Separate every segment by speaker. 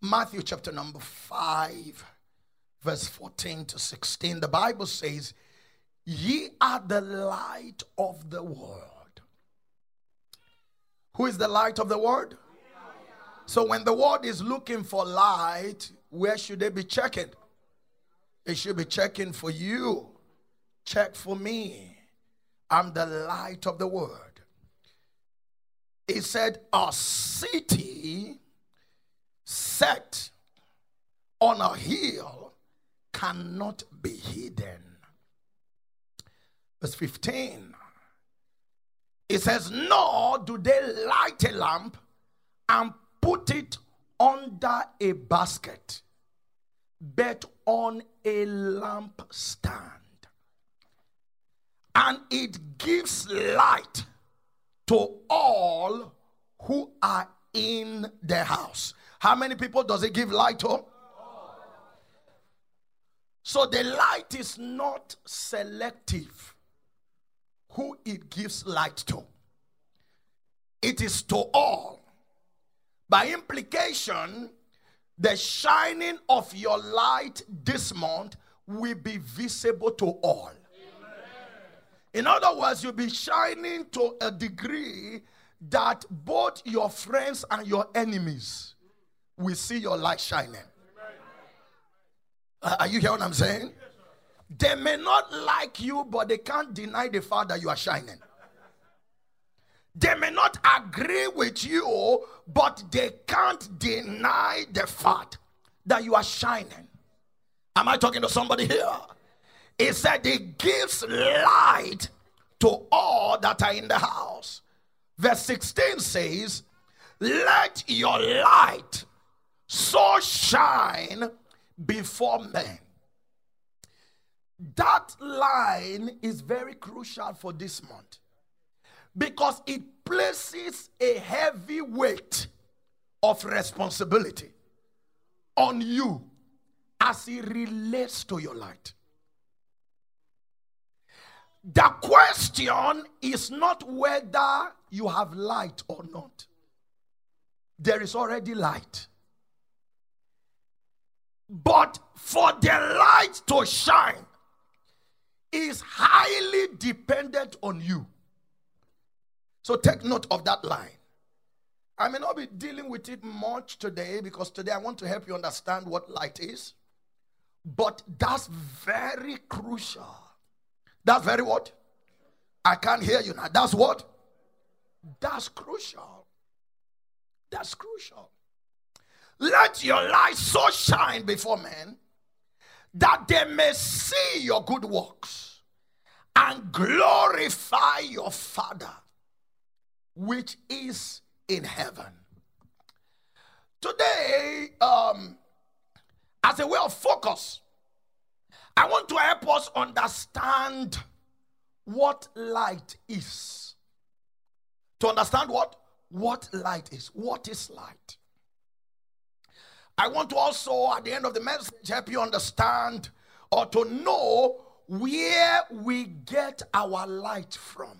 Speaker 1: Matthew chapter number 5, verse 14 to 16. The Bible says, Ye are the light of the world. Who is the light of the world? So when the world is looking for light, where should they be checking? They should be checking for you. Check for me. I'm the light of the world. He said, A city set on a hill cannot be hidden. Verse 15. It says, Nor do they light a lamp and put it under a basket, but on a lampstand. And it gives light to all who are in the house. How many people does it give light to? So the light is not selective who it gives light to. It is to all. By implication, the shining of your light this month will be visible to all. In other words, you'll be shining to a degree that both your friends and your enemies will see your light shining. Uh, are you hearing what I'm saying? They may not like you, but they can't deny the fact that you are shining. They may not agree with you, but they can't deny the fact that you are shining. Am I talking to somebody here? It said it gives light to all that are in the house. Verse 16 says, Let your light so shine before men. That line is very crucial for this month because it places a heavy weight of responsibility on you as it relates to your light. The question is not whether you have light or not. There is already light. But for the light to shine is highly dependent on you. So take note of that line. I may not be dealing with it much today because today I want to help you understand what light is. But that's very crucial. That's very what? I can't hear you now. That's what? That's crucial. That's crucial. Let your light so shine before men that they may see your good works and glorify your Father which is in heaven. Today, um, as a way of focus, I want to help us understand what light is. To understand what? What light is. What is light? I want to also, at the end of the message, help you understand or to know where we get our light from.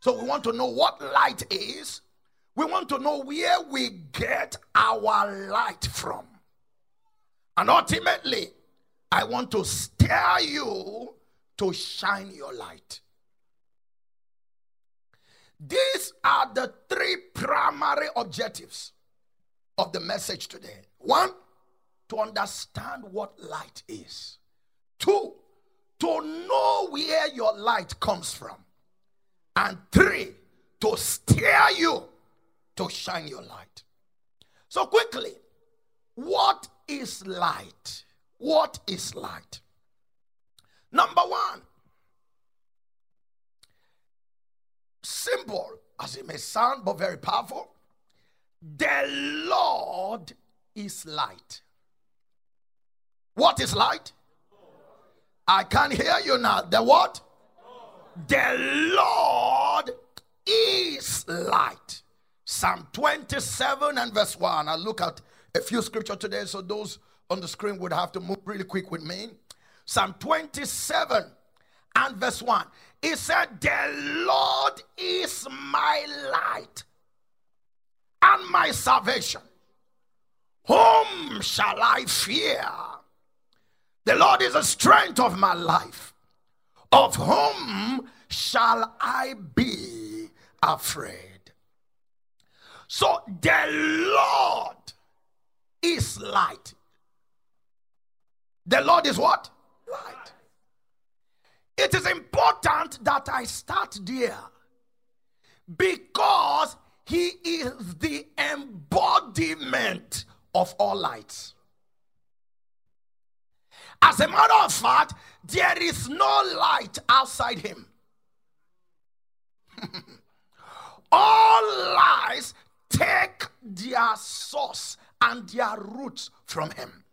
Speaker 1: So we want to know what light is. We want to know where we get our light from. And ultimately, I want to steer you to shine your light. These are the three primary objectives of the message today. One, to understand what light is. Two, to know where your light comes from. And three, to steer you to shine your light. So, quickly, what is light? What is light? Number one, simple as it may sound, but very powerful. The Lord is light. What is light? I can't hear you now. The what? The Lord is light. Psalm 27 and verse 1. I'll look at a few scripture today, so those on the screen would have to move really quick with me. Psalm 27 and verse 1. It said, The Lord is my light and my salvation. Whom shall I fear? The Lord is the strength of my life. Of whom shall I be afraid? So the Lord is light. The Lord is what? Light. It is important that I start there because he is the embodiment of all light. As a matter of fact, there is no light outside him. all lies take their source and their roots from him.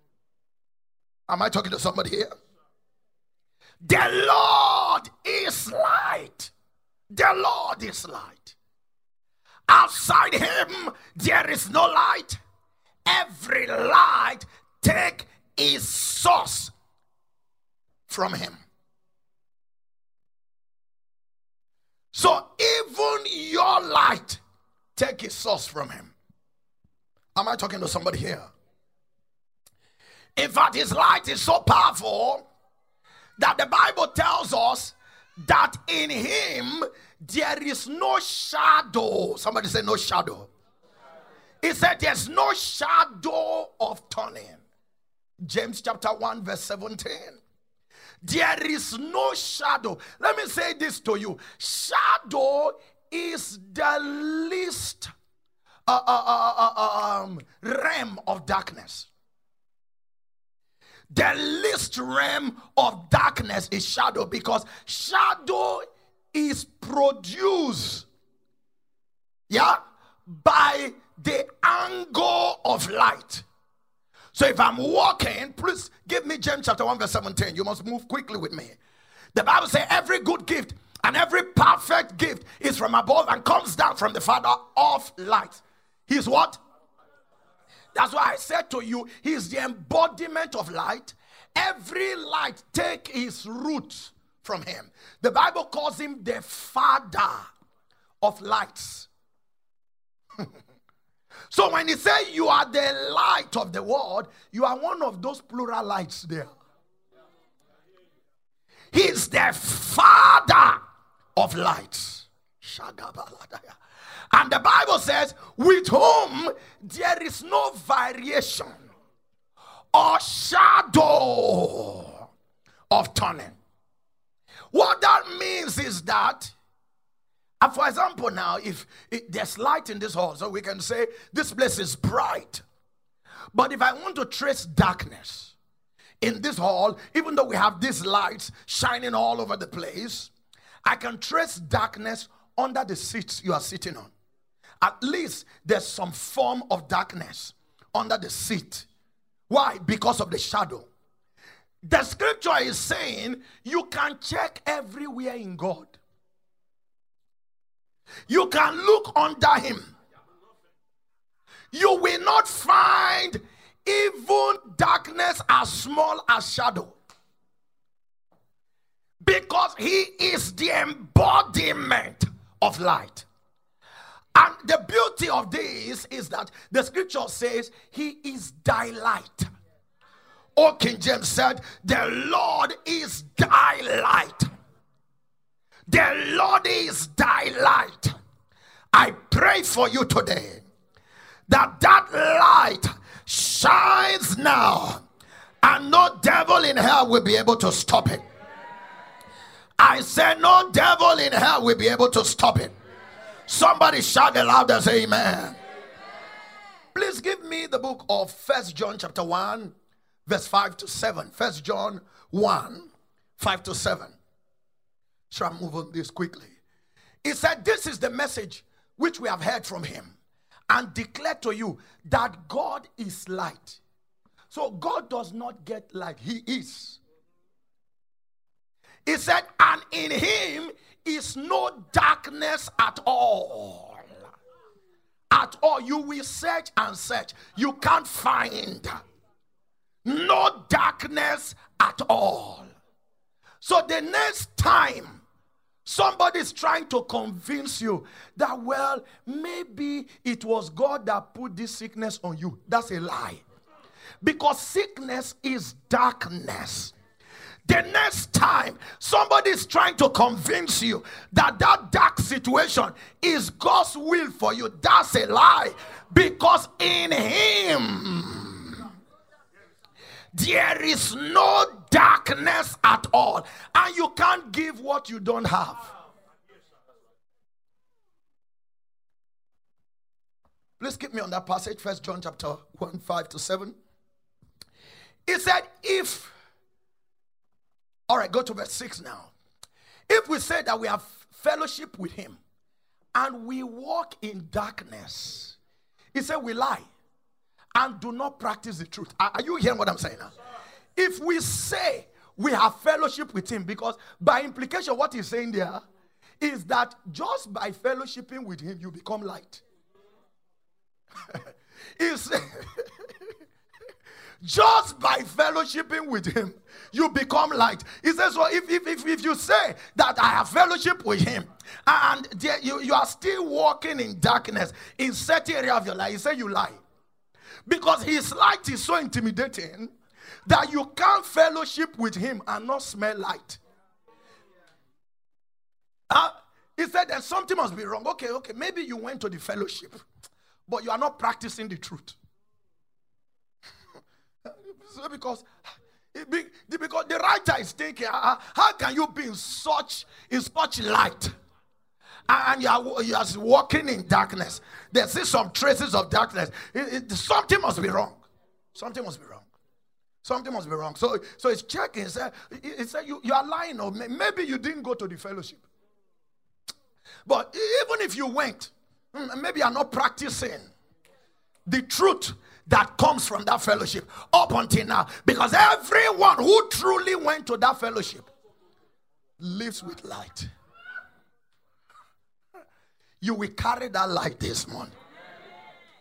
Speaker 1: Am I talking to somebody here? The Lord is light. The Lord is light. Outside him, there is no light. Every light take its source from him. So even your light take its source from him. Am I talking to somebody here? In fact, his light is so powerful that the Bible tells us that in him there is no shadow. Somebody say, no shadow. He said, There's no shadow of turning. James chapter 1, verse 17. There is no shadow. Let me say this to you shadow is the least uh, uh, uh, uh um, realm of darkness. The least realm of darkness is shadow because shadow is produced, yeah, by the angle of light. So if I'm walking, please give me James chapter 1, verse 17. You must move quickly with me. The Bible says every good gift and every perfect gift is from above and comes down from the Father of light. He's what? That's why I said to you, he's the embodiment of light. Every light take his root from him. The Bible calls him the father of lights. so when he says you are the light of the world, you are one of those plural lights there. He's the father of lights. And the Bible says, with whom there is no variation or shadow of turning. What that means is that, for example, now, if there's light in this hall, so we can say this place is bright. But if I want to trace darkness in this hall, even though we have these lights shining all over the place, I can trace darkness under the seats you are sitting on. At least there's some form of darkness under the seat. Why? Because of the shadow. The scripture is saying you can check everywhere in God. You can look under Him. You will not find even darkness as small as shadow. Because He is the embodiment of light. And the beauty of this is that the scripture says He is thy light. O King James said, The Lord is thy light. The Lord is thy light. I pray for you today that that light shines now and no devil in hell will be able to stop it. I said, No devil in hell will be able to stop it. Somebody shout and say, Amen. Please give me the book of First John, chapter 1 verse 5 to 7. First John 1, 5 to 7. So I'm moving this quickly. He said, This is the message which we have heard from him and declare to you that God is light. So God does not get light, He is. He said, and in Him is no darkness at all. At all. You will search and search, you can't find no darkness at all. So the next time Somebody's trying to convince you that, well, maybe it was God that put this sickness on you. That's a lie. Because sickness is darkness. The next time somebody is trying to convince you that that dark situation is God's will for you, that's a lie. Because in Him, there is no darkness at all. And you can't give what you don't have. Please keep me on that passage, First John chapter 1, 5 to 7. He said, if, all right, go to verse 6 now. If we say that we have fellowship with him and we walk in darkness, he said we lie and do not practice the truth. Are, you hearing what I'm saying now? If we say we have fellowship with him, because by implication, what he's saying there is that just by fellowshipping with him, you become light. he's just by fellowshipping with him, you become light. He says, So if, if, if, if you say that I have fellowship with him and you, you are still walking in darkness in certain area of your life, he said you lie. Because his light is so intimidating that you can't fellowship with him and not smell light. Uh, he said that something must be wrong. Okay, okay, maybe you went to the fellowship, but you are not practicing the truth. So because because the writer is thinking, uh, how can you be in such in such light? And you are, you are walking in darkness. There's some traces of darkness. It, it, something must be wrong. Something must be wrong. Something must be wrong. So, so it's checking. He said, he said you, you are lying, or maybe you didn't go to the fellowship. But even if you went, hmm, maybe you are not practicing the truth that comes from that fellowship up until now. Because everyone who truly went to that fellowship lives with light. You will carry that light this morning.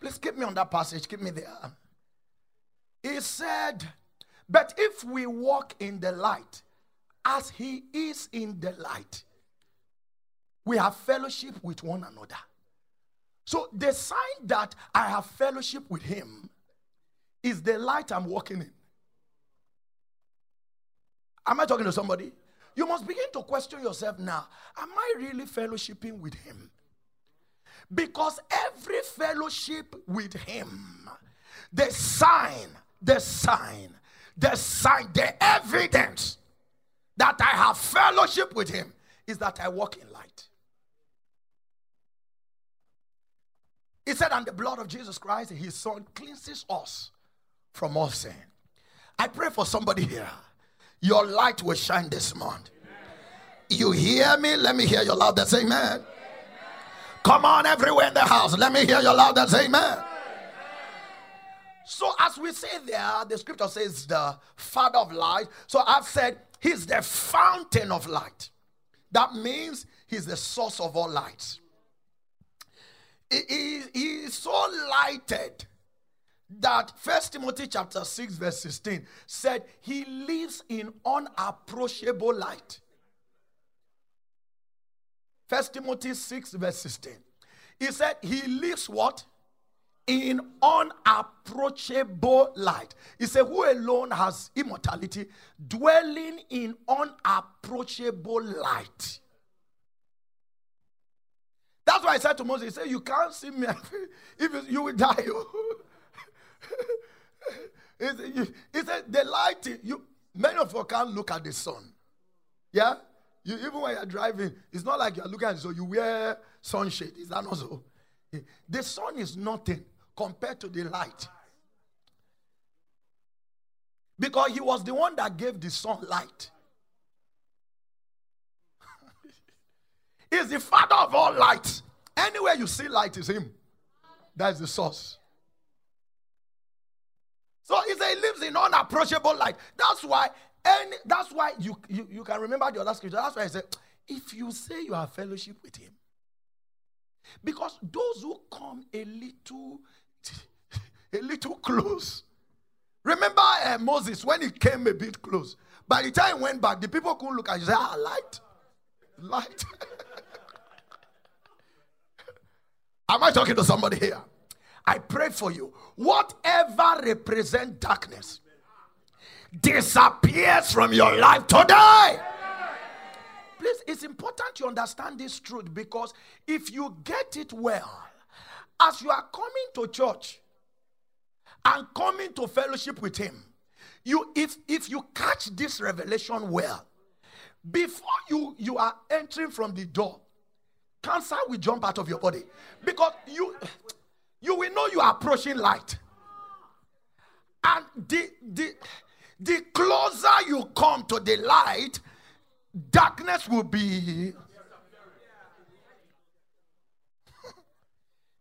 Speaker 1: Please keep me on that passage. Keep me there. He said, But if we walk in the light as he is in the light, we have fellowship with one another. So the sign that I have fellowship with him is the light I'm walking in. Am I talking to somebody? You must begin to question yourself now. Am I really fellowshipping with him? Because every fellowship with him, the sign, the sign, the sign, the evidence that I have fellowship with him is that I walk in light. He said, and the blood of Jesus Christ, his son, cleanses us from all sin. I pray for somebody here. Your light will shine this morning. You hear me? Let me hear your loud that's amen. amen. Come on, everywhere in the house. Let me hear your loud that's amen. amen. So, as we say there, the scripture says the Father of light. So, I've said he's the fountain of light. That means he's the source of all light. He, he, he is so lighted that First Timothy chapter 6 verse 16 said he lives in unapproachable light. First Timothy 6 verse 16. He said he lives what? In unapproachable light. He said, Who alone has immortality, dwelling in unapproachable light. That's why I said to Moses, He said, You can't see me. if you will die. he said, the light, you, many of you can't look at the sun. Yeah? You, even when you're driving, it's not like you're looking at it, so you wear sunshade. Is that not so? The sun is nothing compared to the light. Because he was the one that gave the sun light. He's the father of all light. Anywhere you see light is him. That's the source. So he said he lives in unapproachable light. That's why any that's why you, you, you can remember the other scripture. That's why I said, if you say you have fellowship with him, because those who come a little a little close. Remember uh, Moses when he came a bit close. By the time he went back, the people couldn't look at you say, ah, light. light. Am I talking to somebody here? I pray for you. Whatever represent darkness disappears from your life today. Please, it's important you understand this truth because if you get it well, as you are coming to church and coming to fellowship with him, you if if you catch this revelation well, before you you are entering from the door, cancer will jump out of your body because you you will know you are approaching light. And the the the closer you come to the light, darkness will be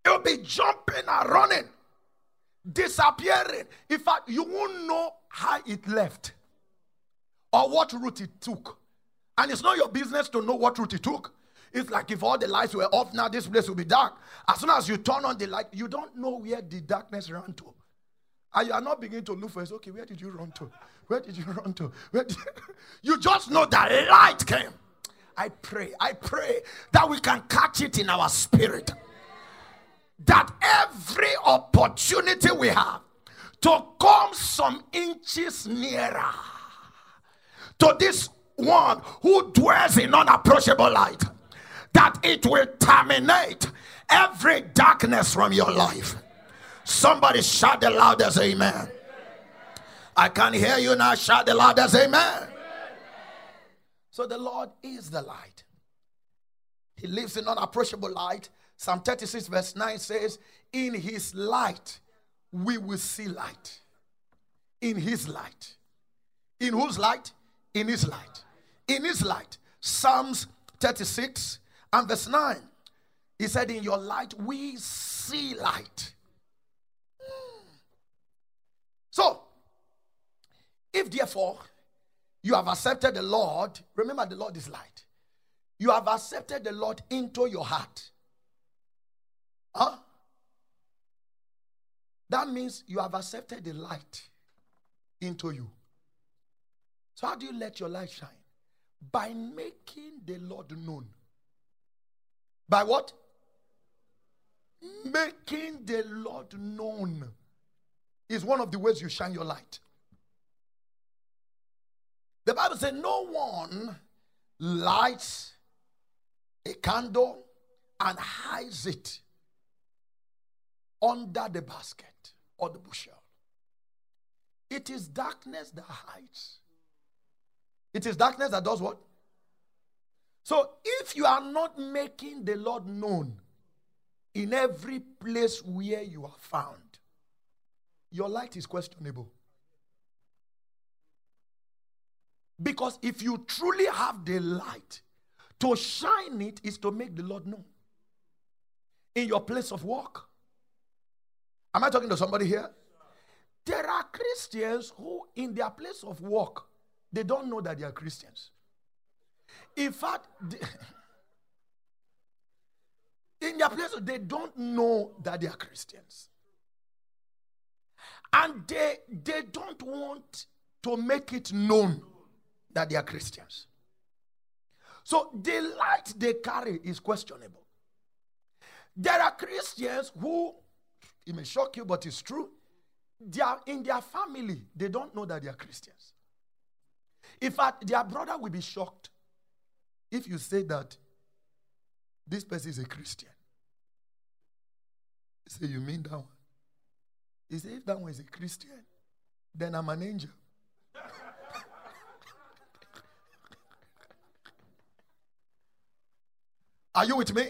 Speaker 1: You'll be jumping and running, disappearing. In fact, you won't know how it left or what route it took. And it's not your business to know what route it took. It's like if all the lights were off now, this place will be dark. As soon as you turn on the light, you don't know where the darkness ran to. And you are not beginning to look for it. Okay, where did you run to? Where did you run to? Where did you just know that light came. I pray, I pray that we can catch it in our spirit that every opportunity we have to come some inches nearer to this one who dwells in unapproachable light, that it will terminate every darkness from your life. Somebody shout the loudest amen. I can't hear you now. Shout the loudest amen. So the Lord is the light. He lives in unapproachable light Psalm 36, verse 9 says, In his light we will see light. In his light. In whose light? In his light. In his light. Psalms 36 and verse 9. He said, In your light we see light. So, if therefore you have accepted the Lord, remember the Lord is light. You have accepted the Lord into your heart. Huh? That means you have accepted the light into you. So, how do you let your light shine? By making the Lord known. By what? Making the Lord known is one of the ways you shine your light. The Bible says, No one lights a candle and hides it under the basket or the bushel. It is darkness that hides. It is darkness that does what? So if you are not making the Lord known in every place where you are found, your light is questionable. Because if you truly have the light, to shine it is to make the Lord known. In your place of work, Am I talking to somebody here? There are Christians who, in their place of work, they don't know that they are Christians. In fact, they, in their place, they don't know that they are Christians. And they, they don't want to make it known that they are Christians. So the light they carry is questionable. There are Christians who it may shock you, but it's true. They are in their family, they don't know that they are Christians. In fact, their brother will be shocked if you say that this person is a Christian. Say, You mean that one? He say, If that one is a Christian, then I'm an angel. Are you with me?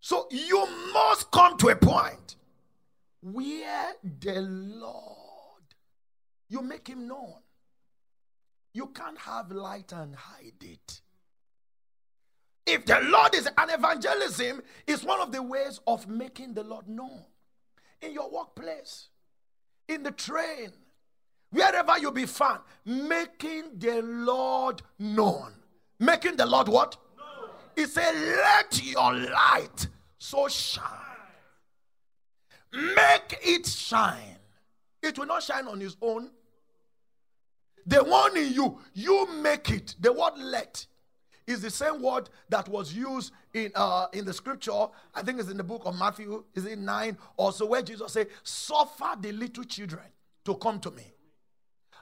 Speaker 1: So you must come to a point where the Lord, you make him known. You can't have light and hide it. If the Lord is an evangelism, is one of the ways of making the Lord known. In your workplace, in the train, wherever you be found, making the Lord known. Making the Lord what? He said, Let your light so shine. Make it shine. It will not shine on its own. The one in you, you make it. The word let is the same word that was used in uh, in the scripture. I think it's in the book of Matthew, is it nine? Also, where Jesus said, Suffer the little children to come to me.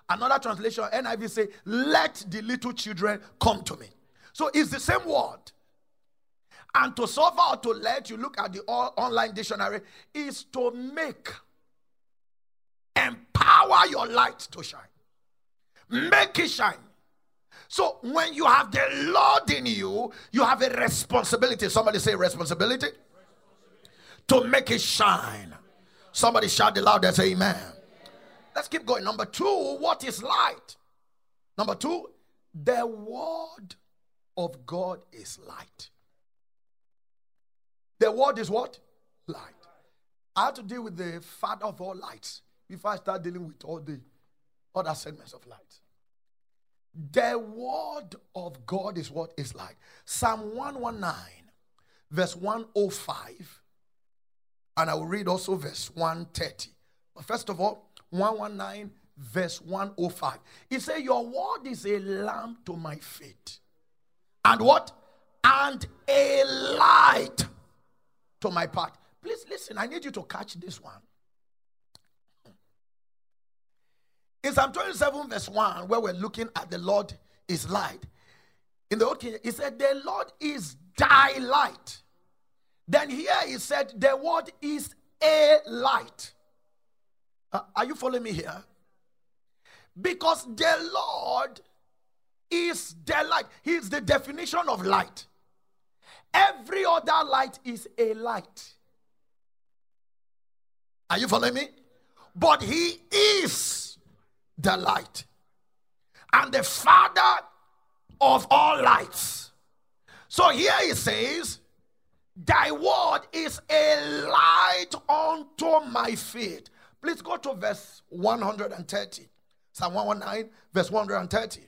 Speaker 1: Another translation, NIV say, Let the little children come to me. So it's the same word. And to suffer or to let, you look at the online dictionary, is to make, empower your light to shine. Make it shine. So when you have the Lord in you, you have a responsibility. Somebody say responsibility. responsibility. To make it shine. Somebody shout the loudest, amen. Let's keep going. Number two, what is light? Number two, the word of God is light. The word is what? Light. I have to deal with the father of all lights before I start dealing with all the other segments of light. The word of God is what is light. Psalm 119, verse 105, and I will read also verse 130. But first of all, 119, verse 105. He said, Your word is a lamp to my feet. And what? And a light to my path. Please listen, I need you to catch this one. In Psalm 27, verse 1, where we're looking at the Lord is light. In the old king, he said, The Lord is thy light. Then here he said, The word is a light. Uh, are you following me here? Because the Lord is the light. He's the definition of light. Every other light is a light. Are you following me? But He is the light and the Father of all lights. So here He says, Thy word is a light unto my feet Please go to verse 130. Psalm 119, verse 130.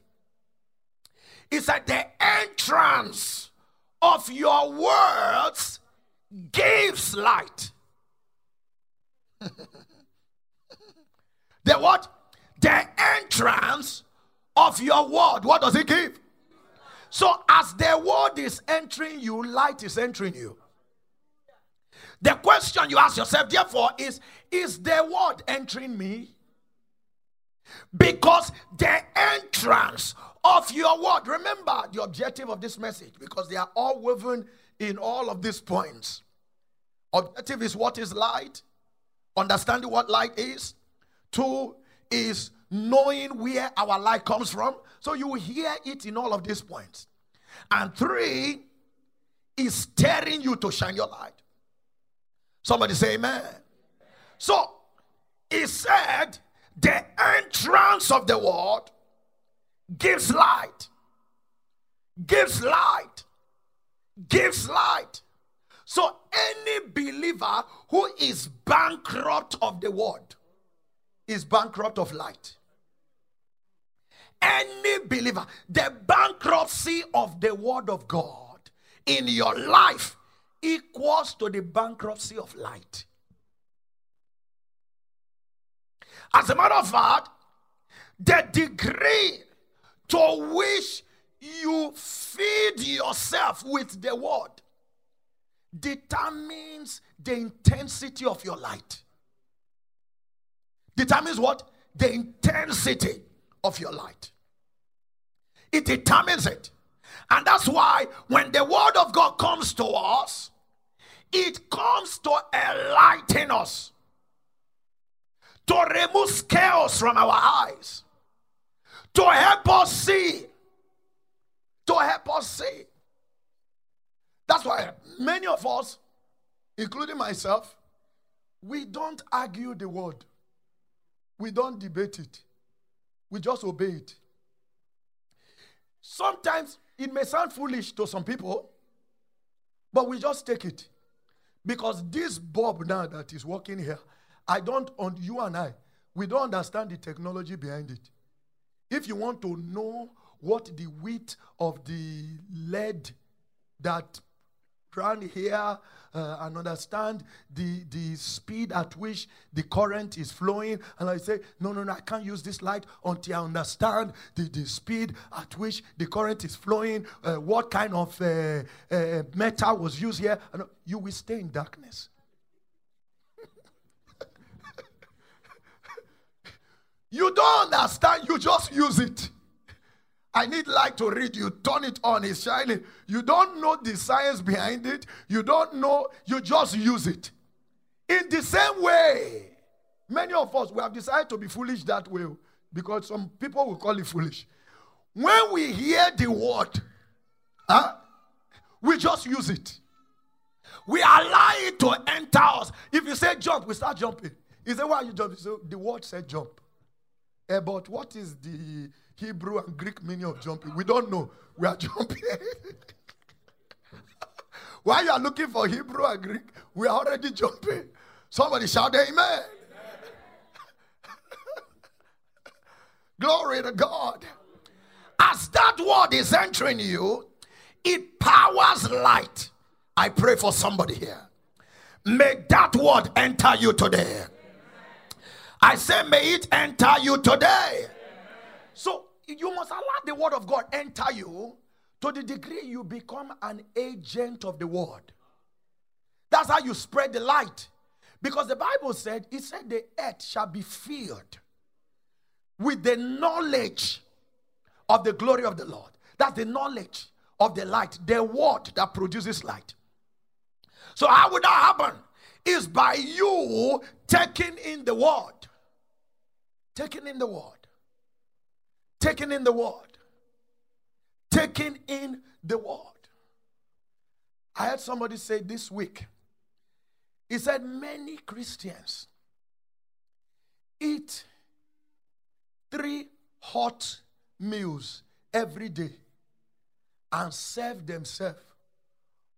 Speaker 1: It said, The entrance of your words gives light. the what? The entrance of your word. What does it give? So, as the word is entering you, light is entering you. The question you ask yourself, therefore, is Is the word entering me? Because the entrance of your word, remember the objective of this message, because they are all woven in all of these points. Objective is what is light, understanding what light is. Two is knowing where our light comes from. So you hear it in all of these points. And three is stirring you to shine your light. Somebody say amen. So he said, the entrance of the word gives light, gives light, gives light. So any believer who is bankrupt of the word is bankrupt of light. Any believer, the bankruptcy of the word of God in your life equals to the bankruptcy of light. As a matter of fact, the degree to which you feed yourself with the word determines the intensity of your light. Determines what? The intensity of your light. It determines it. And that's why when the word of God comes to us, it comes to enlighten us, to remove chaos from our eyes, to help us see. To help us see. That's why many of us, including myself, we don't argue the word. We don't debate it. We just obey it. Sometimes it may sound foolish to some people, but we just take it. Because this Bob now that is working here, I don't, on you and I, we don't understand the technology behind it. If you want to know what the width of the lead that run here uh, and understand the, the speed at which the current is flowing. And I say, no, no, no, I can't use this light until I understand the, the speed at which the current is flowing, uh, what kind of uh, uh metal was used here. And you will stay in darkness. you don't understand, you just use it. I need light to read. You turn it on, it's shining. You don't know the science behind it. You don't know, you just use it. In the same way, many of us, we have decided to be foolish that way because some people will call it foolish. When we hear the word, huh, we just use it. We allow it to enter us. If you say jump, we start jumping. You say, why you jumping? So the word said jump. Uh, but what is the Hebrew and Greek meaning of jumping. We don't know. We are jumping. While you are looking for Hebrew and Greek, we are already jumping. Somebody shout amen. amen. Glory to God. As that word is entering you, it powers light. I pray for somebody here. May that word enter you today. I say, may it enter you today. So you must allow the word of God enter you to the degree you become an agent of the word. That's how you spread the light. Because the Bible said, it said the earth shall be filled with the knowledge of the glory of the Lord. That's the knowledge of the light, the word that produces light. So, how would that happen? Is by you taking in the word. Taking in the word taking in the word. Taking in the word. I heard somebody say this week, he said, many Christians eat three hot meals every day and serve themselves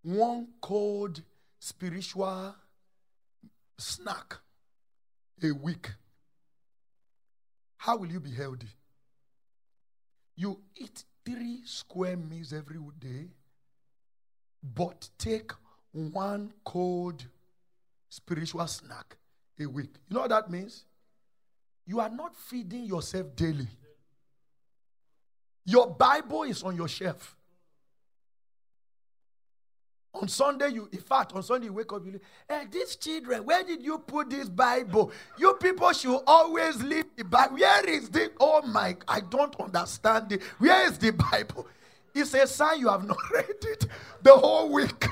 Speaker 1: one cold spiritual snack a week. How will you be healthy? You eat three square meals every day, but take one cold spiritual snack a week. You know what that means? You are not feeding yourself daily. Your Bible is on your shelf. On Sunday, you, in fact, on Sunday, you wake up, you hey, eh, these children, where did you put this Bible? You people should always leave the Bible. Where is the, oh my, I don't understand it. Where is the Bible? It's a sign you have not read it the whole week. it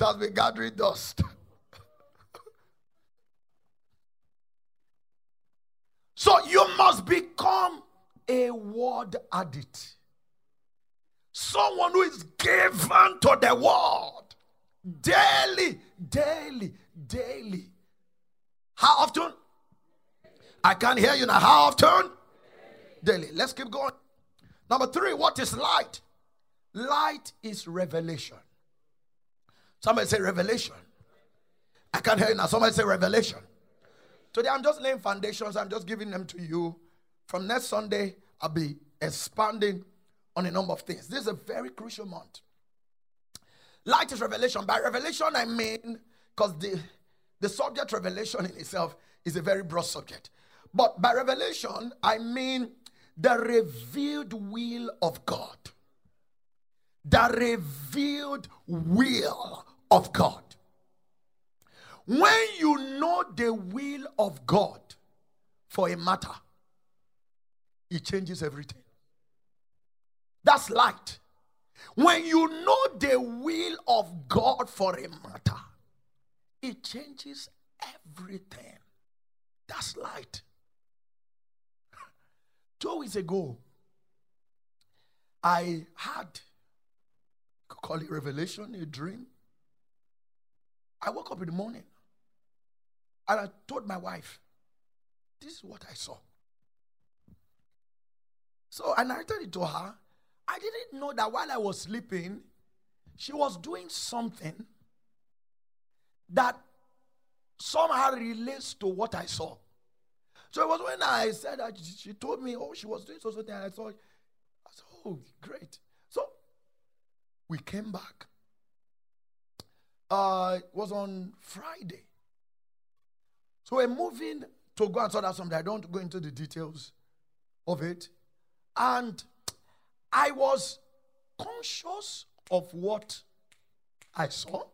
Speaker 1: has been gathering dust. so you must become a word addict. Someone who is given to the word daily, daily, daily. How often? I can't hear you now. How often? Daily. Let's keep going. Number three, what is light? Light is revelation. Somebody say revelation. I can't hear you now. Somebody say revelation. Today I'm just laying foundations. I'm just giving them to you. From next Sunday, I'll be expanding on a number of things. This is a very crucial month. Light is revelation. By revelation, I mean, because the, the subject revelation in itself is a very broad subject. But by revelation, I mean the revealed will of God. The revealed will of God. When you know the will of God for a matter, it changes everything. That's light. When you know the will of God for a matter, it changes everything. That's light. Two weeks ago, I had, call it revelation, a dream. I woke up in the morning and I told my wife, This is what I saw. So I narrated it to her. I didn't know that while I was sleeping, she was doing something that somehow relates to what I saw. So it was when I said that she told me, oh, she was doing something, and I thought, I said, oh, great. So we came back uh, it was on Friday. So we're moving to go and sort out something. I don't go into the details of it. And I was conscious of what I saw.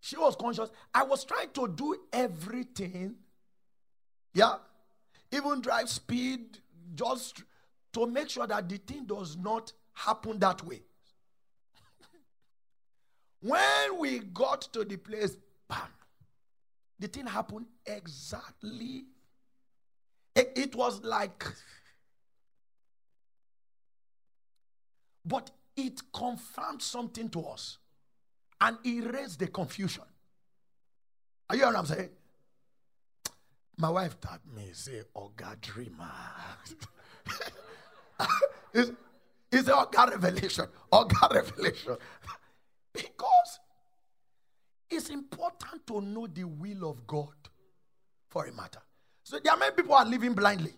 Speaker 1: She was conscious. I was trying to do everything. Yeah. Even drive speed, just to make sure that the thing does not happen that way. when we got to the place, bam, the thing happened exactly. It, it was like, but it confirmed something to us and erased the confusion. Are you hearing what I'm saying? My wife tapped me, say, Oh God, dreamer. it's, it's oh God revelation. Oh God revelation. because it's important to know the will of God for a matter. So there are many people are living blindly.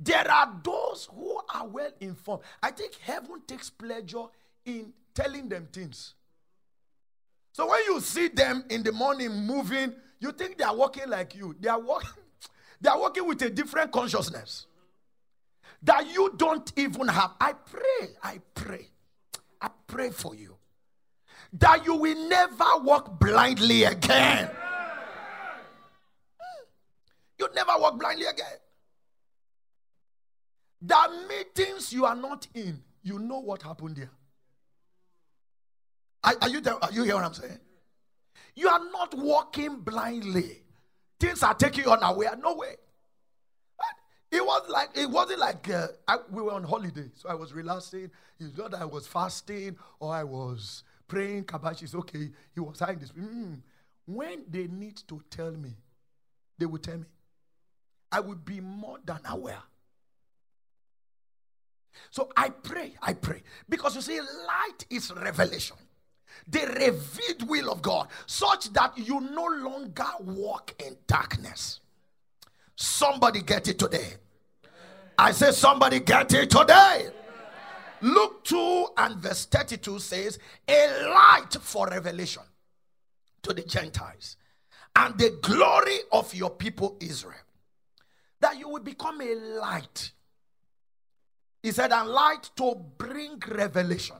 Speaker 1: There are those who are well informed. I think heaven takes pleasure in telling them things. So when you see them in the morning moving, you think they are walking like you. They are walking, they are walking with a different consciousness that you don't even have. I pray, I pray, I pray for you that you will never walk blindly again. Hmm. You never walk blindly again. The meetings you are not in, you know what happened there. Are, are you there? Are you hear what I'm saying? You are not walking blindly. Things are taking you unaware. No way. It was like it wasn't like uh, I, we were on holiday, so I was relaxing. It's not that I was fasting or I was praying. Kabash is okay. He was saying this. Mm. When they need to tell me, they will tell me. I will be more than aware. So I pray, I pray. Because you see, light is revelation the revealed will of God, such that you no longer walk in darkness. Somebody get it today. I say, somebody get it today. Luke 2 and verse 32 says, A light for revelation to the Gentiles and the glory of your people Israel. That you will become a light. He said, and light to bring revelation.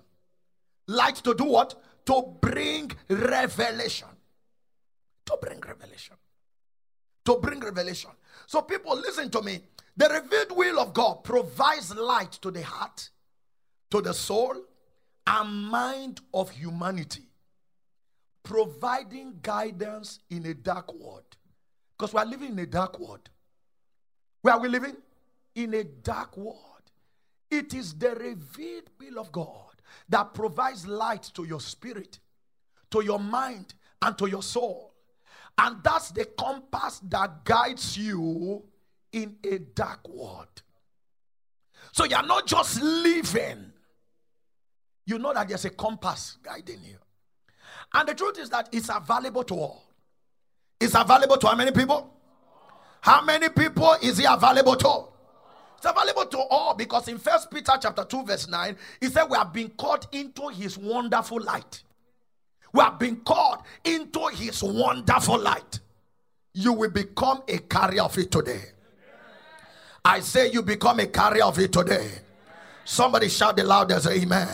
Speaker 1: Light to do what? to bring revelation. To bring revelation. To bring revelation. So, people, listen to me. The revealed will of God provides light to the heart, to the soul, and mind of humanity, providing guidance in a dark world. Because we are living in a dark world. Where are we living? In a dark world. It is the revealed will of God that provides light to your spirit, to your mind, and to your soul. And that's the compass that guides you in a dark world. So you're not just living, you know that there's a compass guiding you. And the truth is that it's available to all. It's available to how many people? How many people is it available to? It's available to all because in First Peter chapter 2, verse 9, he said, We have been called into his wonderful light. We have been called into his wonderful light. You will become a carrier of it today. I say you become a carrier of it today. Somebody shout the loudest amen.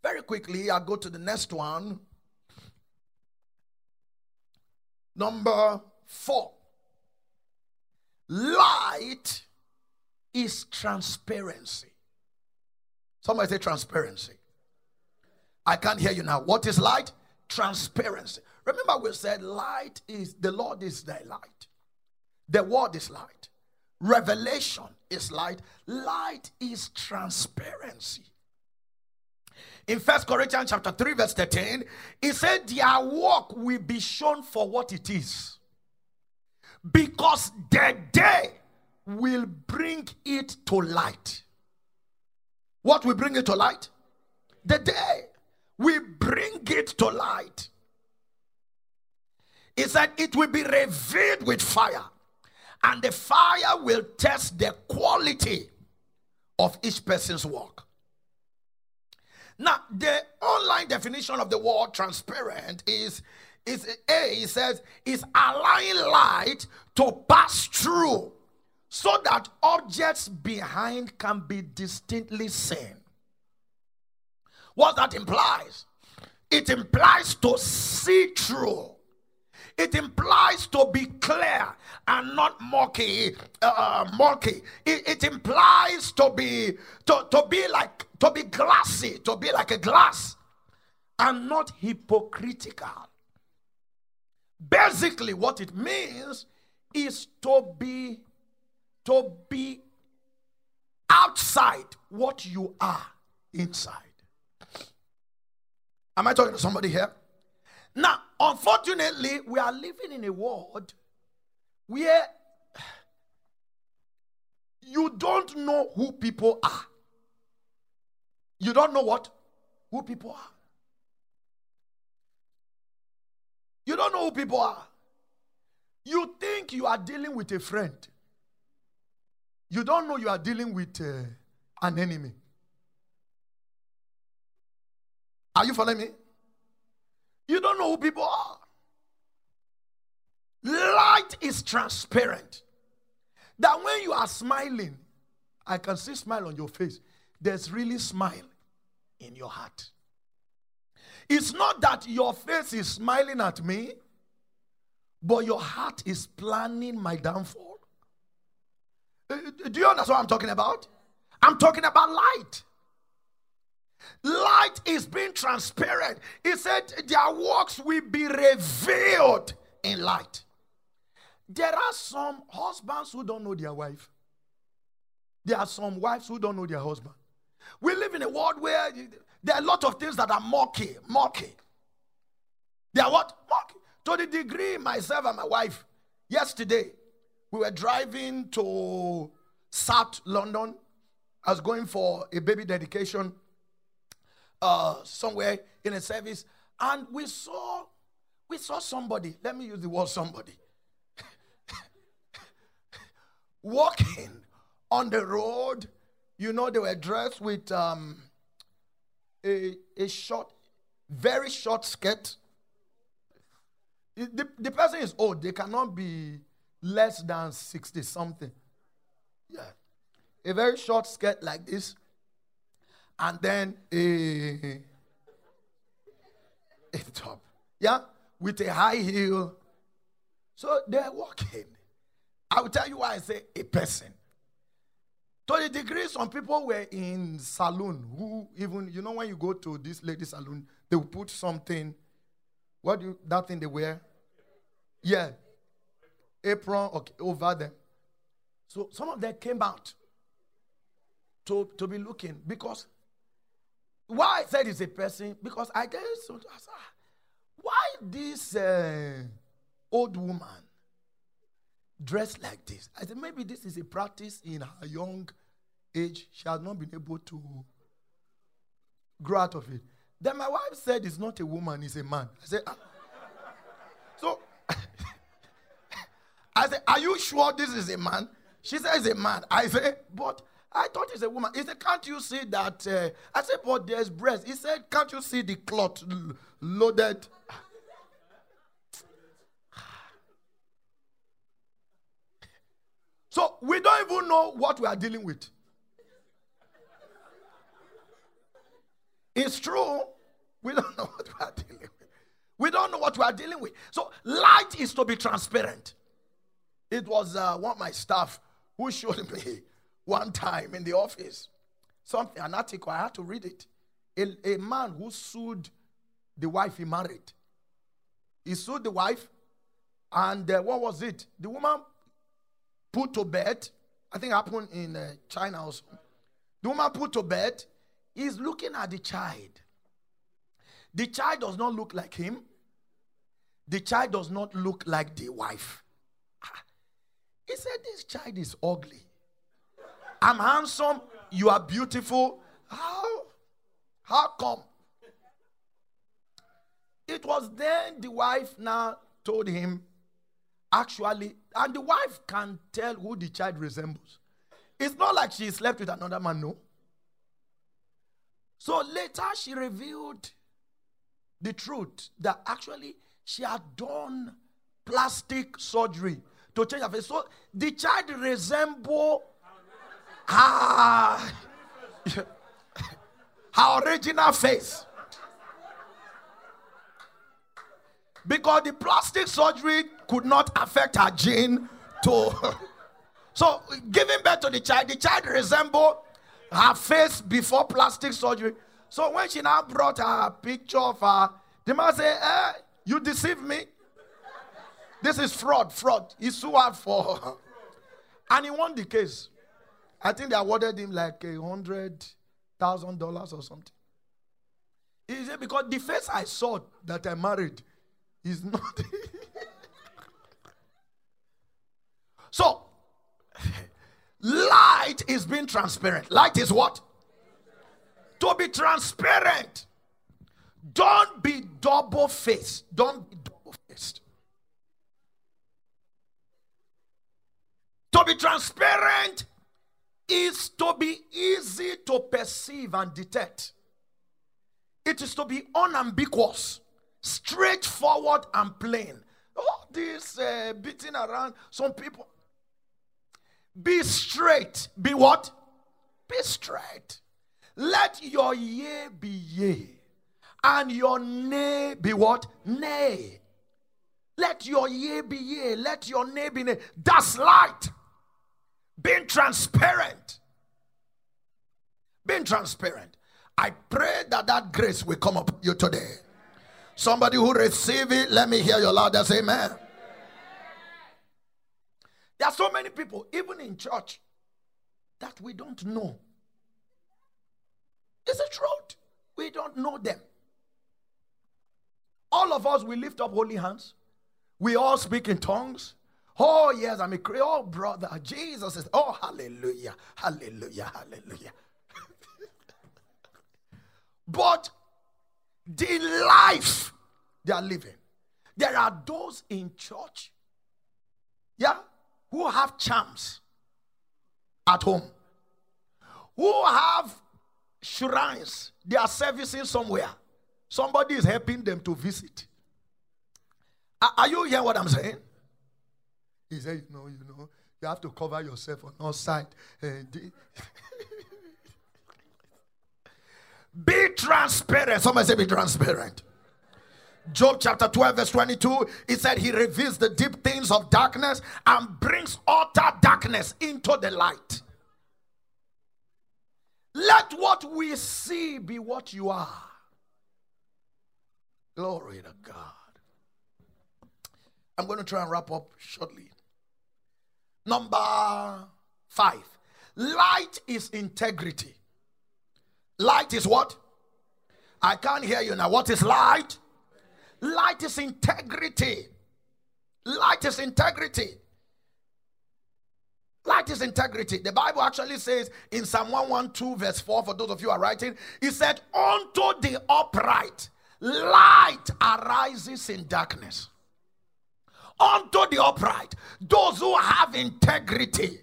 Speaker 1: Very quickly, i go to the next one. Number four. Light is transparency. Somebody say transparency. I can't hear you now. What is light? Transparency. Remember, we said light is the Lord is the light. The word is light. Revelation is light. Light is transparency. In First Corinthians chapter 3, verse 13, he said, Their work will be shown for what it is because the day will bring it to light. What will bring it to light? The day will bring it to light. He said it will be revealed with fire, and the fire will test the quality of each person's work. Now, the online definition of the word transparent is is A, he says, is allowing light to pass through so that objects behind can be distinctly seen. What that implies? It implies to see through. It implies to be clear and not murky. Uh, murky. It, it implies to be to, to be like to be glassy, to be like a glass, and not hypocritical. Basically, what it means is to be to be outside what you are inside. Am I talking to somebody here? Now, unfortunately, we are living in a world where you don't know who people are. You don't know what? Who people are. You don't know who people are. You think you are dealing with a friend. You don't know you are dealing with uh, an enemy. Are you following me? You don't know who people are. Light is transparent. That when you are smiling, I can see smile on your face. There's really smile in your heart. It's not that your face is smiling at me, but your heart is planning my downfall. Uh, do you understand what I'm talking about? I'm talking about light. Light is being transparent. He said, Their works will be revealed in light. There are some husbands who don't know their wife. There are some wives who don't know their husband. We live in a world where there are a lot of things that are murky, murky. They are what? Murky. To the degree myself and my wife, yesterday, we were driving to South London. I was going for a baby dedication uh, somewhere in a service, and we saw we saw somebody. Let me use the word somebody walking on the road. You know, they were dressed with um, a, a short, very short skirt. The, the person is old. They cannot be less than 60 something. Yeah. A very short skirt like this. And then a, a top. Yeah. With a high heel. So they're walking. I will tell you why I say a person. To the degree some people were in saloon who even you know when you go to this lady saloon they will put something. What do you, that thing they wear? Yeah. Apron okay, over them so some of them came out to, to be looking because why I said it's a person because I guess why this uh, old woman dressed like this. I said, maybe this is a practice in her young age. She has not been able to grow out of it. Then my wife said, it's not a woman, it's a man. I said, ah. so I said, are you sure this is a man? She said, it's a man. I said, but I thought it's a woman. He said, can't you see that? Uh, I said, but there's breast. He said, can't you see the cloth loaded? So we don't even know what we are dealing with. It's true. We don't know what we are dealing with. We don't know what we are dealing with. So light is to be transparent. It was uh, one of my staff who showed me one time in the office something, an article. I had to read it. A, a man who sued the wife he married. He sued the wife, and uh, what was it? The woman put to bed. I think happened in uh, China also. The woman put to bed is looking at the child. The child does not look like him. The child does not look like the wife. Ah. He said, This child is ugly. I'm handsome. You are beautiful. How? How come? It was then the wife now told him, actually, and the wife can tell who the child resembles. It's not like she slept with another man, no. So later she revealed the truth that actually she had done plastic surgery to change her face. So the child resemble her, her original face. Because the plastic surgery could not affect her gene to. so giving birth to the child, the child resemble her face before plastic surgery. So when she now brought her picture of her, the man said, eh, you deceived me. This is fraud, fraud. He sued her for And he won the case. I think they awarded him like a hundred thousand dollars or something. He said, because the face I saw that I married is not. so light is being transparent. Light is what? To be transparent. Don't be double faced. Don't be double faced. To be transparent is to be easy to perceive and detect. It is to be unambiguous, straightforward, and plain. All this uh, beating around some people. Be straight. Be what? Be straight. Let your yea be yea, and your nay be what? Nay. Let your yea be yea, let your nay be nay. That's light being transparent. Being transparent. I pray that that grace will come up you today. Somebody who receive it, let me hear your loudest amen. There are so many people, even in church, that we don't know. It's a truth. We don't know them. All of us, we lift up holy hands. We all speak in tongues. Oh, yes, I'm a Creole oh, brother. Jesus is, oh, hallelujah, hallelujah, hallelujah. but the life they are living, there are those in church, yeah, who have charms at home, who have shrines they are servicing somewhere. Somebody is helping them to visit. Are you hearing what I'm saying? He said, No, you know, you have to cover yourself on all sides. Eh, be transparent. Somebody say, Be transparent. Job chapter 12, verse 22, he said, He reveals the deep things of darkness and brings utter darkness into the light. Let what we see be what you are. Glory to God. I'm going to try and wrap up shortly. Number five light is integrity. Light is what? I can't hear you now. What is light? Light is integrity. Light is integrity. Light is integrity. The Bible actually says in Psalm 112, verse 4, for those of you are writing, it said, Unto the upright, light arises in darkness unto the upright, those who have integrity.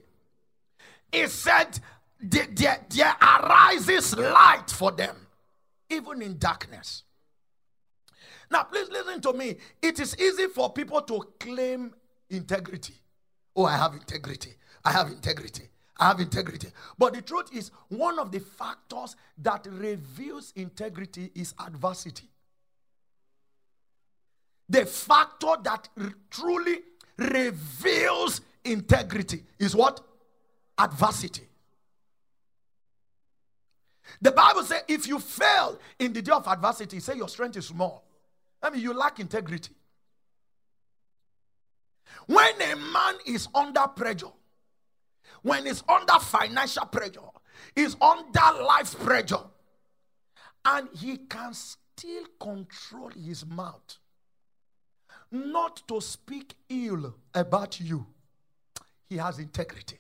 Speaker 1: He said, there, there arises light for them, even in darkness. Now, please listen to me. It is easy for people to claim integrity. Oh, I have integrity. I have integrity. I have integrity. But the truth is, one of the factors that reveals integrity is adversity the factor that r- truly reveals integrity is what? Adversity. The Bible says if you fail in the day of adversity, say your strength is small. I mean, you lack integrity. When a man is under pressure, when he's under financial pressure, is under life pressure, and he can still control his mouth not to speak ill about you. He has integrity.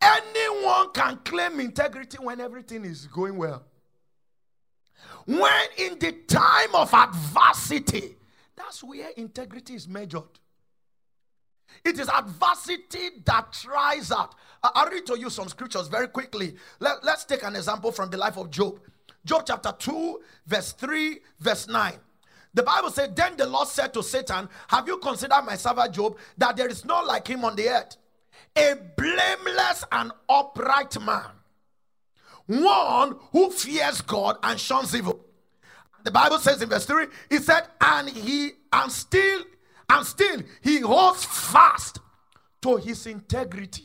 Speaker 1: Anyone can claim integrity when everything is going well. When in the time of adversity, that's where integrity is measured. It is adversity that tries out. I'll read to you some scriptures very quickly. Let, let's take an example from the life of Job. Job chapter 2, verse 3, verse 9. The Bible said, Then the Lord said to Satan, Have you considered my servant Job, that there is none like him on the earth? A blameless and upright man, one who fears God and shuns evil. The Bible says in verse 3, it said, and he and still, and still he holds fast to his integrity.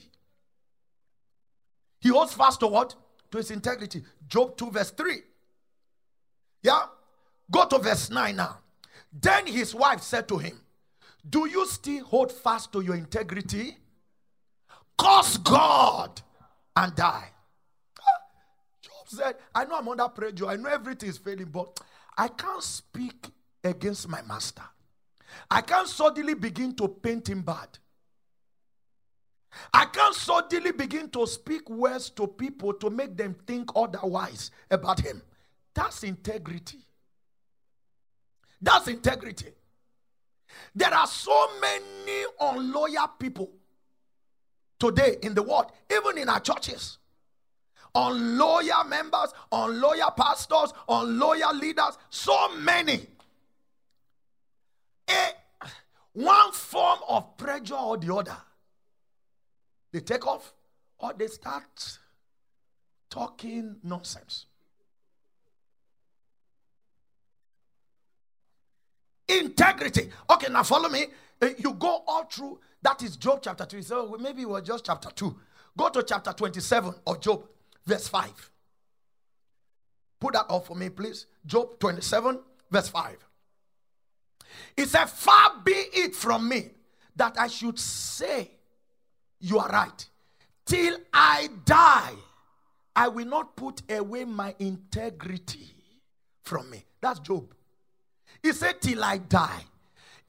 Speaker 1: He holds fast to what? To his integrity. Job 2, verse 3. Yeah? Go to verse 9 now. Then his wife said to him, Do you still hold fast to your integrity? Curse God and die. Ah, Job said, I know I'm under pressure. I know everything is failing, but I can't speak against my master. I can't suddenly begin to paint him bad. I can't suddenly begin to speak words to people to make them think otherwise about him. That's integrity. That's integrity. There are so many unloyal people today in the world, even in our churches. Unloyal members, unloyal pastors, unloyal leaders, so many. A, one form of pressure or the other. They take off or they start talking nonsense. Integrity. Okay, now follow me. Uh, you go all through. That is Job chapter 3. So maybe it was just chapter 2. Go to chapter 27 of Job, verse 5. Put that up for me, please. Job 27, verse 5. It said, Far be it from me that I should say, You are right. Till I die, I will not put away my integrity from me. That's Job. He said, Till I die.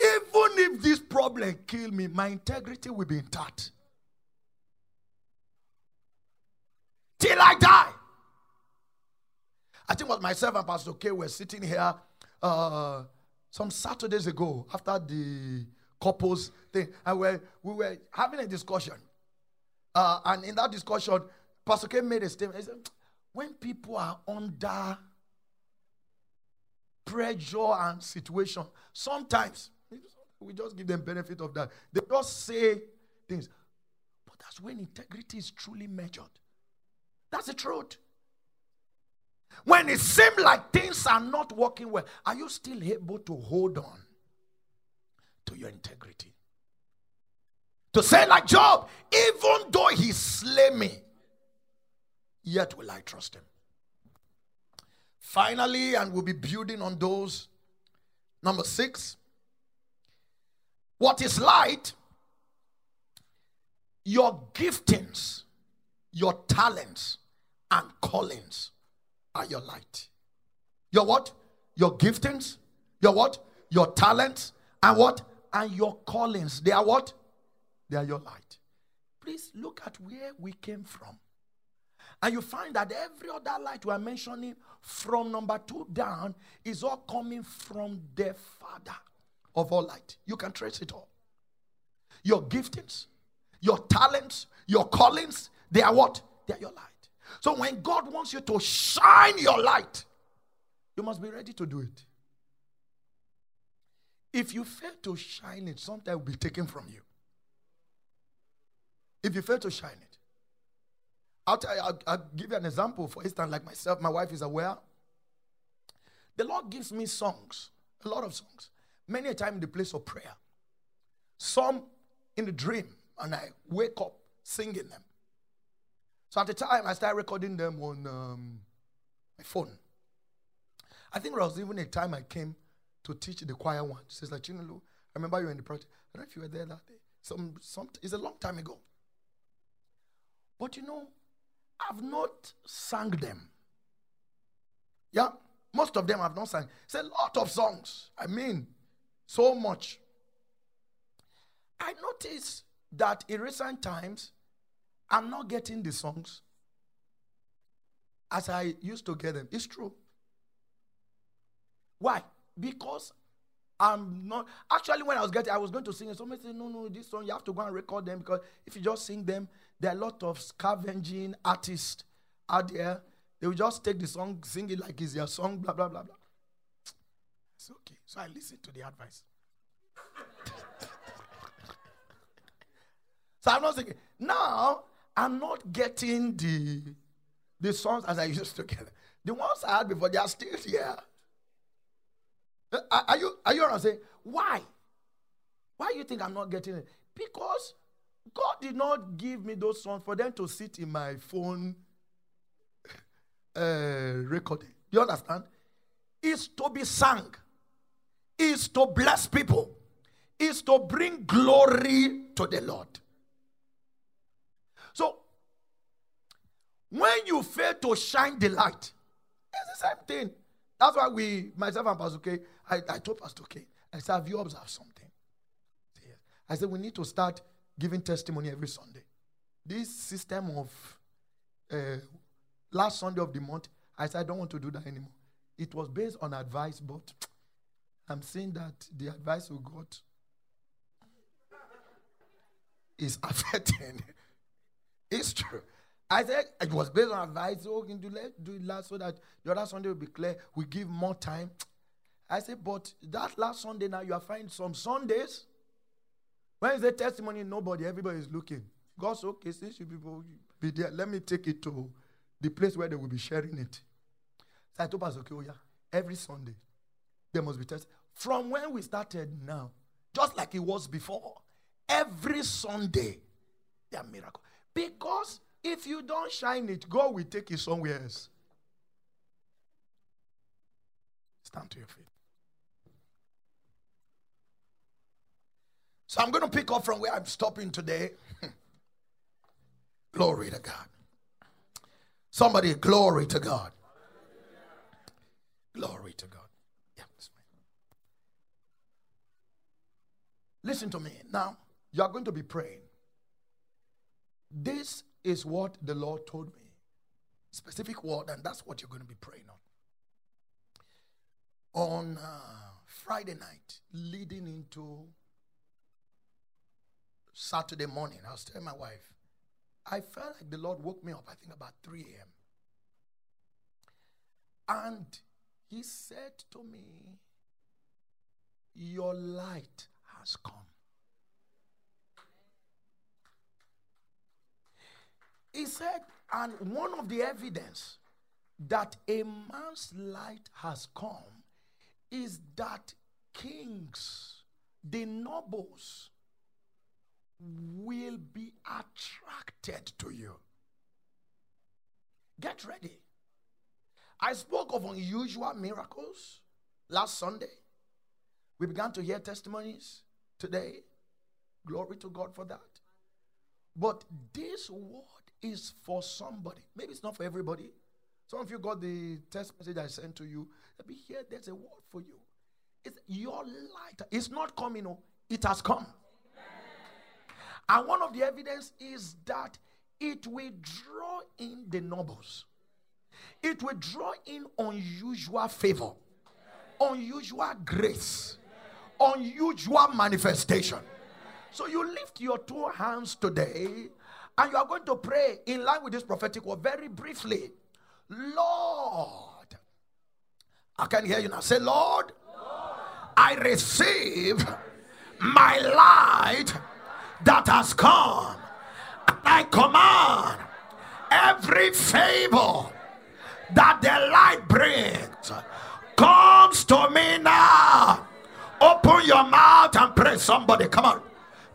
Speaker 1: Even if this problem kill me, my integrity will be intact. Till I die. I think what myself and Pastor K were sitting here uh, some Saturdays ago after the couples thing, and we we were having a discussion. Uh, and in that discussion, Pastor K made a statement. He said, when people are under pressure and situation, sometimes we just give them benefit of that. They just say things. But that's when integrity is truly measured. That's the truth. When it seems like things are not working well, are you still able to hold on to your integrity? To say, like Job, even though he slay me, yet will I trust him. Finally, and we'll be building on those. Number six, what is light? Your giftings, your talents, and callings are your light. Your what? Your giftings, your what? Your talents, and what? And your callings. They are what? They are your light. Please look at where we came from. And you find that every other light we are mentioning from number two down is all coming from the Father of all light. You can trace it all. Your giftings, your talents, your callings, they are what? They are your light. So when God wants you to shine your light, you must be ready to do it. If you fail to shine it, something will be taken from you. If you fail to shine it, I'll, you, I'll, I'll give you an example. For instance, like myself, my wife is aware. The Lord gives me songs, a lot of songs, many a time in the place of prayer. Some in the dream, and I wake up singing them. So at the time, I started recording them on um, my phone. I think there was even a time I came to teach the choir one. She says, like, Chinelu, I remember you were in the project. I don't know if you were there that day. Some, some, it's a long time ago. But you know, I've not sung them. Yeah, most of them I've not sung. It's a lot of songs. I mean, so much. I noticed that in recent times, I'm not getting the songs as I used to get them. It's true. Why? Because I'm not actually when I was getting I was going to sing it. Somebody said, No, no, this song you have to go and record them because if you just sing them, there are a lot of scavenging artists out there. They will just take the song, sing it like it's their song, blah blah blah blah. It's okay. So I listened to the advice. so I'm not thinking, now I'm not getting the the songs as I used to get. The ones I had before, they are still here. Uh, are you are you what I'm saying? Why? Why you think I'm not getting it? Because God did not give me those songs for them to sit in my phone uh, recording. You understand? It's to be sung. Is to bless people. Is to bring glory to the Lord. So when you fail to shine the light, it's the same thing. That's why we, myself and Pastor K, I, I told Pastor K, I said, Have you observed something? I said, We need to start giving testimony every Sunday. This system of uh, last Sunday of the month, I said, I don't want to do that anymore. It was based on advice, but I'm saying that the advice we got is affecting. it's true. I said it was based on advice. So we can do, let do it last so that the other Sunday will be clear. We give more time. I said, but that last Sunday now you are finding some Sundays when is the testimony? Nobody, everybody is looking. God's okay, since you people be there, let me take it to the place where they will be sharing it. So I told Pastor okay, oh every Sunday there must be test. From when we started now, just like it was before, every Sunday there are miracles. Because if you don't shine it, God will take it somewhere else. Stand to your feet. So I'm going to pick up from where I'm stopping today. glory to God. Somebody, glory to God. Glory to God. Yeah, Listen to me. Now, you are going to be praying. This is what the Lord told me. Specific word, and that's what you're going to be praying on. On uh, Friday night, leading into Saturday morning, I was telling my wife, I felt like the Lord woke me up, I think about 3 a.m. And He said to me, Your light come. He said, and one of the evidence that a man's light has come is that kings, the nobles, will be attracted to you. Get ready. I spoke of unusual miracles last Sunday. We began to hear testimonies today. Glory to God for that. But this word is for somebody. Maybe it's not for everybody. Some of you got the text message I sent to you. Let me hear there's a word for you. It's your light. It's not coming, oh, it has come. And one of the evidence is that it will draw in the nobles. It will draw in unusual favor, unusual grace, unusual manifestation. So you lift your two hands today and you are going to pray in line with this prophetic word very briefly. Lord, I can hear you now. Say, Lord, Lord. I receive my light that has come. I command every favor that the light brings comes to me now. Open your mouth and pray. Somebody, come on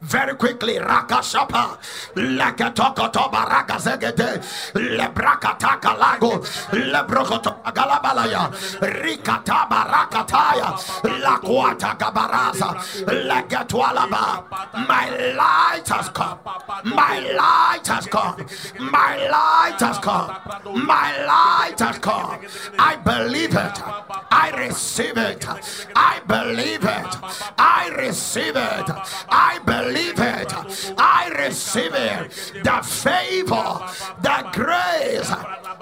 Speaker 1: very quickly rakashapa leketokoto barakazegede lebrakataka lago lebrokoto galabalaya rikata barakataya lakwata gabaraza. Legetwalaba my light has come. My light has come. My light has come. My light has come. I believe it. I receive it. I believe it. I receive it. I believe believe it. I receive it. The favor, the grace,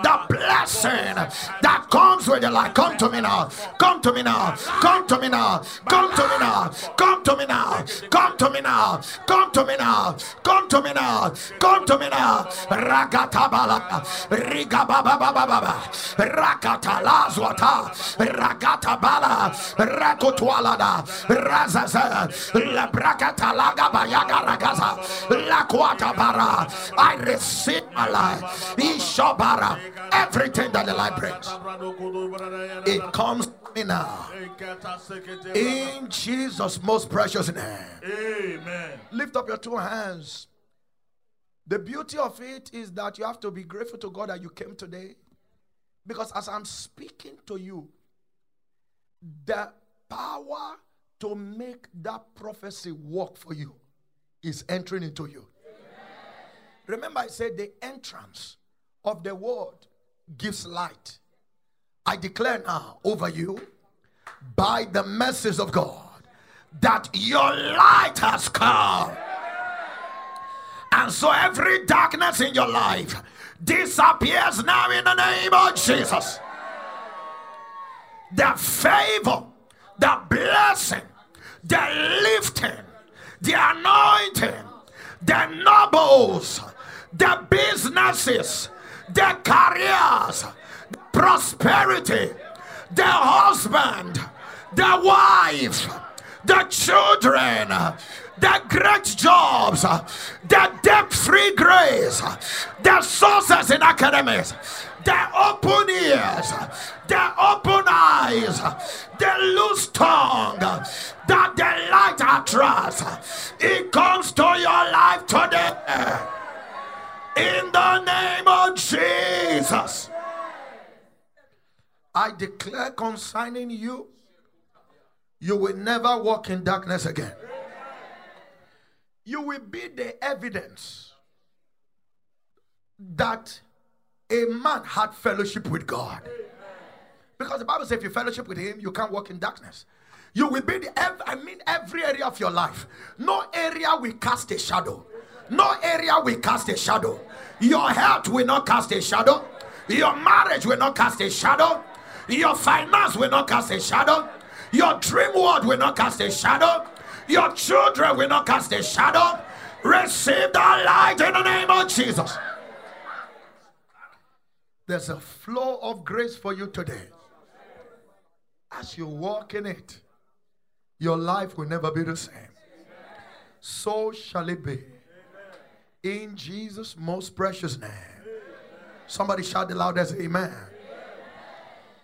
Speaker 1: The blessing that comes with the light. Come to me now. Come to me now. Come to me now. Come to me now. Come to me now. Come to me now. Come to me now. Come to me now. Come to me now. Ragatabala. Riga baba baba baba. Rakata lazwata. Ragata bala. Rakotwalada. Razaza. La brakata laga bayaga. La kwata bara. I receive my life. Ishabara. Everything that the light brings. It comes to me now. In Jesus' most precious name.
Speaker 2: Amen.
Speaker 1: Lift up your two hands. The beauty of it is that you have to be grateful to God that you came today. Because as I'm speaking to you, the power to make that prophecy work for you is entering into you. Remember, I said the entrance of the word gives light. I declare now over you by the mercies of God that your light has come. And so every darkness in your life disappears now in the name of Jesus. The favor, the blessing, the lifting, the anointing, the nobles, the businesses, the careers, prosperity, the husband, the wife, the children, the great jobs, the debt free grace, the sources in academies, the open ears, the open eyes, the loose tongue, that the light attracts. It comes to your life today. In the name of Jesus. I declare concerning you, you will never walk in darkness again. You will be the evidence that a man had fellowship with God. Because the Bible says if you fellowship with him, you can't walk in darkness. You will be the, I mean, every area of your life. No area will cast a shadow. No area will cast a shadow. Your health will not cast a shadow. Your marriage will not cast a shadow. Your finance will not cast a shadow. Your dream world will not cast a shadow. Your children will not cast a shadow. Receive the light in the name of Jesus. There's a flow of grace for you today. As you walk in it, your life will never be the same. So shall it be. In Jesus' most precious name. Somebody shout the loudest, Amen.